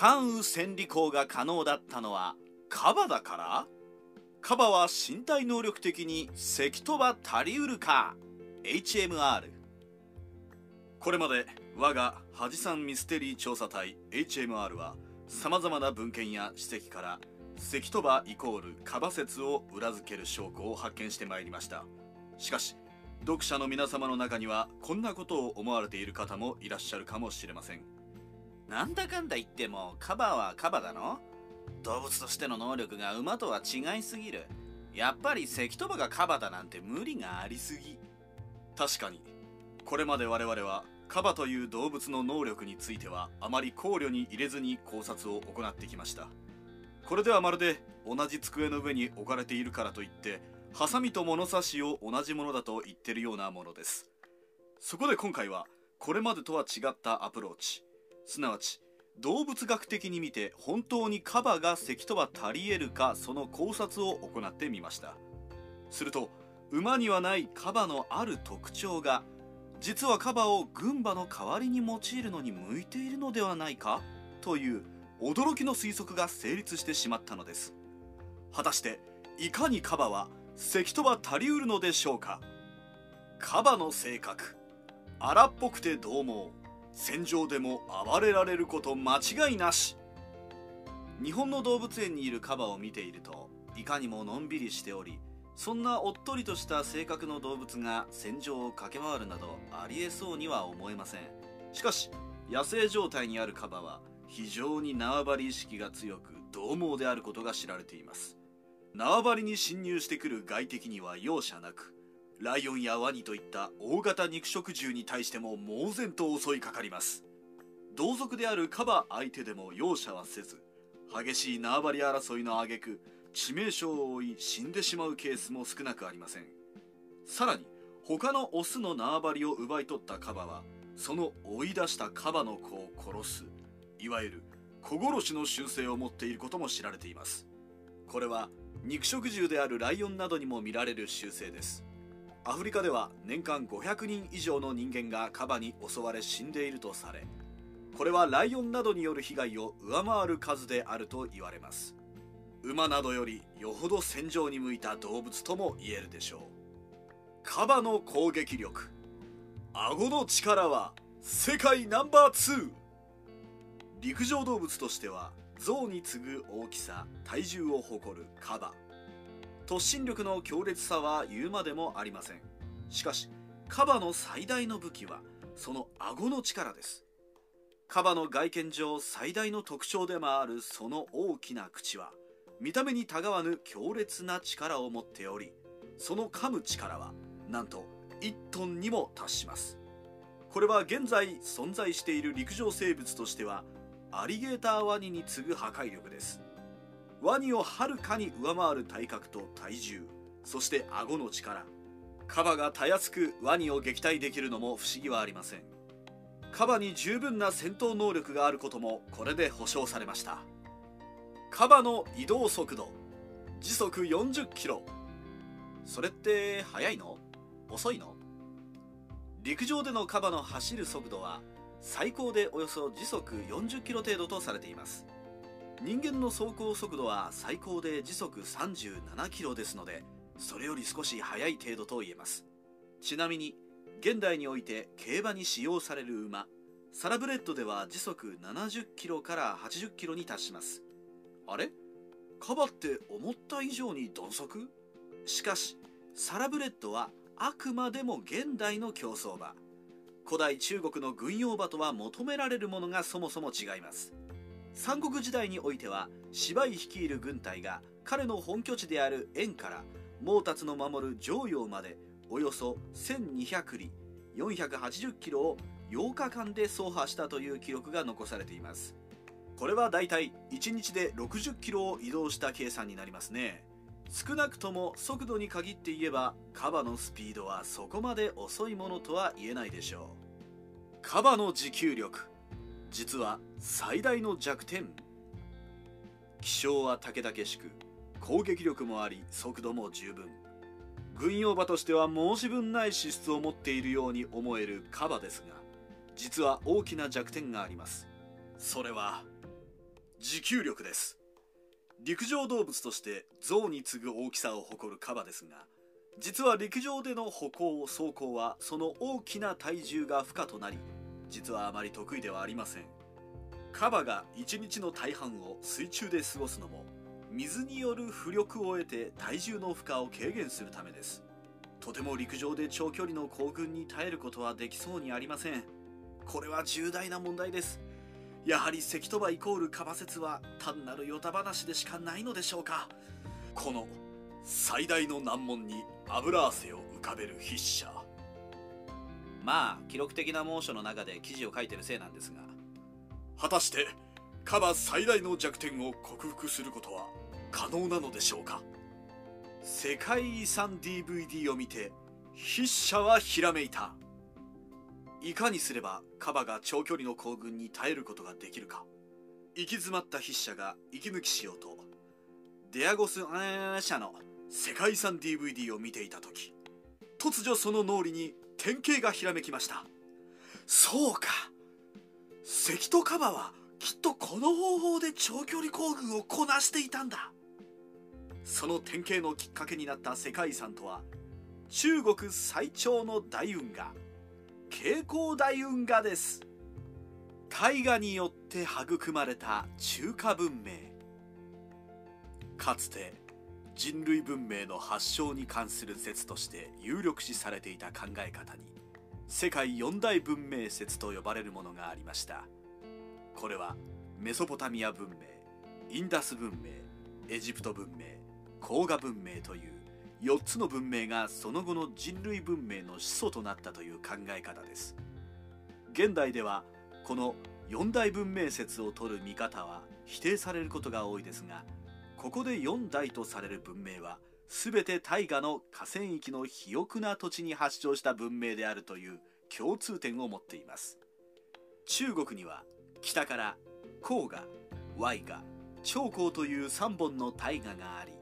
関羽千里行が可能だったのはカバだから？カバは身体能力的に関飛ば足りうるか？HMR これまで我が恥さんミステリー調査隊 HMR はさまざまな文献や史跡から関飛ばイコールカバ説を裏付ける証拠を発見してまいりました。しかし読者の皆様の中にはこんなことを思われている方もいらっしゃるかもしれません。なんだかんだ言ってもカバはカバだの？動物としての能力が馬とは違いすぎる。やっぱり関飛ばがカバだなんて無理がありすぎ。確かに。これまで我々はカバという動物の能力についてはあまり考慮に入れずに考察を行ってきました。これではまるで同じ机の上に置かれているからといってハサミと物差しを同じものだと言ってるようなものです。そこで今回はこれまでとは違ったアプローチ。すなわち動物学的に見て本当にカバが関とは足り得るかその考察を行ってみました。すると馬にはないカバのある特徴が実はカバを軍馬の代わりに用いるのに向いているのではないかという驚きの推測が成立してしまったのです。果たしていかにカバは関とは足りうるのでしょうか。カバの性格荒っぽくて獰猛。戦場でも暴れられること間違いなし。日本の動物園にいるカバを見ているといかにものんびりしておりそんなおっとりとした性格の動物が戦場を駆け回るなどありえそうには思えません。しかし野生状態にあるカバは非常に縄張り意識が強く獰猛であることが知られています。縄張りに侵入してくる外敵には容赦なくライオンやワニといった大型肉食獣に対しても猛然と襲いかかります。同族であるカバ相手でも容赦はせず激しい縄張り争いの挙句致命傷を負い死んでしまうケースも少なくありません。さらに他のオスの縄張りを奪い取ったカバはその追い出したカバの子を殺すいわゆる子殺しの習性を持っていることも知られています。これは肉食獣であるライオンなどにも見られる習性です。アフリカでは年間500人以上の人間がカバに襲われ死んでいるとされこれはライオンなどによる被害を上回る数であると言われます。馬などよりよほど戦場に向いた動物とも言えるでしょう。カバの攻撃力顎の力は世界ナンバー2陸上動物としては象に次ぐ大きさ体重を誇るカバ。突進力の強烈さは言うまでもありません。しかしカバの最大の武器はその顎の力です。カバの外見上最大の特徴でもあるその大きな口は見た目にたがわぬ強烈な力を持っておりその噛む力はなんと1トンにも達します。これは現在存在している陸上生物としてはアリゲーターワニに次ぐ破壊力です。ワニをはるかに上回る体格と体重そして顎の力。カバがたやすくワニを撃退できるのも不思議はありません。カバに十分な戦闘能力があることもこれで保証されました。カバの移動速度時速40キロ。それって速いの？遅いの？陸上でのカバの走る速度は最高でおよそ時速40キロ程度とされています。人間の走行速度は最高で時速37キロですのでそれより少し速い程度と言えます。ちなみに現代において競馬に使用される馬サラブレッドでは時速70キロから80キロに達します。あれ？カバって思った以上に鈍足？しかしサラブレッドはあくまでも現代の競走馬。古代中国の軍用馬とは求められるものがそもそも違います。三国時代においては芝居率いる軍隊が彼の本拠地である円から毛達の守る常陽までおよそ1200里480キロを8日間で走破したという記録が残されています。これはだいたい1日で60キロを移動した計算になりますね。少なくとも速度に限って言えばカバのスピードはそこまで遅いものとは言えないでしょう。カバの持久力。実は最大の弱点。気性はたけだけしく攻撃力もあり速度も十分。軍用馬としては申し分ない資質を持っているように思えるカバですが実は大きな弱点があります。それは持久力です。陸上動物として象に次ぐ大きさを誇るカバですが実は陸上での歩行走行はその大きな体重が負荷となり実はあまり得意ではありません。カバが一日の大半を水中で過ごすのも水による浮力を得て体重の負荷を軽減するためです。とても陸上で長距離の行軍に耐えることはできそうにありません。これは重大な問題です。やはり関鳥羽イコールカバ説は単なるヨタ話でしかないのでしょうか。この最大の難問に油汗を浮かべる筆者。まあ記録的な猛暑の中で記事を書いてるせいなんですが。果たしてカバ最大の弱点を克服することは可能なのでしょうか？世界遺産 DVD を見て筆者はひらめいた。いかにすればカバが長距離の行軍に耐えることができるか。行き詰まった筆者が息抜きしようとデアゴス・アーシャの世界遺産 DVD を見ていた時突如その脳裏に典型がひらめきました。そうか。関戸カバはきっとこの方法で長距離行軍をこなしていたんだ。その典型のきっかけになった世界遺産とは中国最長の大運河蛍光大運河です。大河によって育まれた中華文明。かつて人類文明の発祥に関する説として有力視されていた考え方に世界四大文明説と呼ばれるものがありました。これはメソポタミア文明インダス文明エジプト文明黄河文明という4つの文明がその後の人類文明の始祖となったという考え方です。現代ではこの四大文明説を取る見方は否定されることが多いですがここで4代とされる文明は全て大河の河川域の肥沃な土地に発祥した文明であるという共通点を持っています。中国には北から黄河、Y 河、長江という3本の大河があり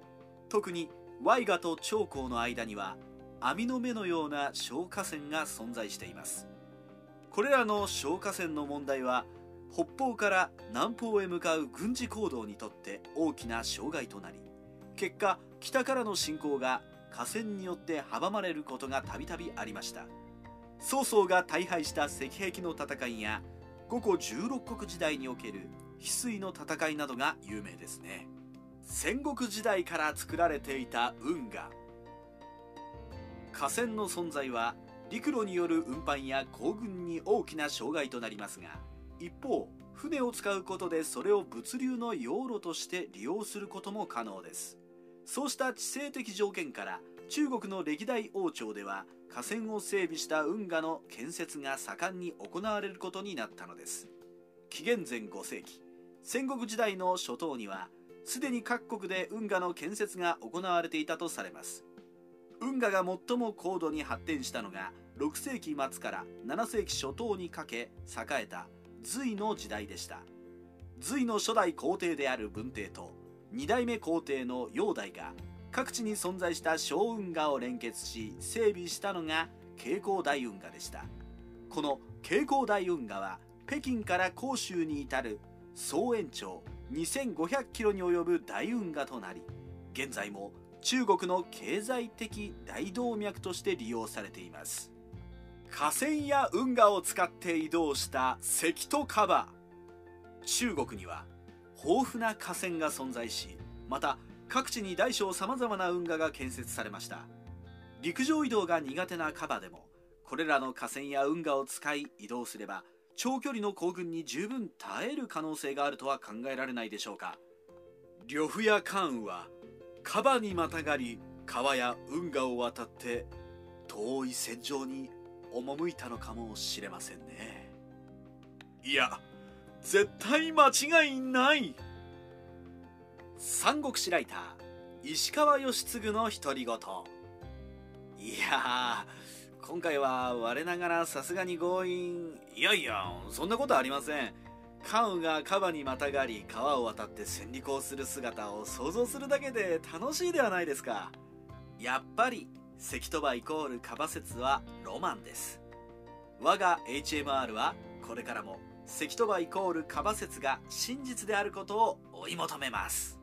特にワイガと長江の間には網の目のような小河川が存在しています。これらの小河川の問題は北方から南方へ向かう軍事行動にとって大きな障害となり結果北からの侵攻が河川によって阻まれることがたびたびありました。曹操が大敗した石壁の戦いや五胡十六国時代における翡翠の戦いなどが有名ですね。戦国時代から作られていた運河。河川の存在は陸路による運搬や行軍に大きな障害となりますが一方船を使うことでそれを物流の要路として利用することも可能です。そうした地政的条件から中国の歴代王朝では河川を整備した運河の建設が盛んに行われることになったのです。紀元前5世紀戦国時代の初頭にはすでに各国で運河の建設が行われていたとされます。運河が最も高度に発展したのが6世紀末から7世紀初頭にかけ栄えた隋の時代でした。隋の初代皇帝である文帝と2代目皇帝の煬帝が各地に存在した小運河を連結し整備したのが蛍光大運河でした。この蛍光大運河は北京から広州に至る総延長2500キロに及ぶ大運河となり現在も中国の経済的大動脈として利用されています。河川や運河を使って移動した関とカバ中国には豊富な河川が存在しまた各地に大小さまざまな運河が建設されました。陸上移動が苦手なカバでもこれらの河川や運河を使い移動すれば長距離の行軍に十分耐える可能性があるとは考えられないでしょうか。呂布や関羽はカバにまたがり川や運河を渡って遠い戦場に赴いたのかもしれませんね。いや絶対間違いない。三国志ライター石川義継の独り言。いや今回は我ながらさすがに強引。いやいやそんなことありません。関羽がカバにまたがり川を渡って戦陸をする姿を想像するだけで楽しいではないですか。やっぱり関戸場イコールカバ説はロマンです。我が HMR はこれからも関戸場イコールカバ説が真実であることを追い求めます。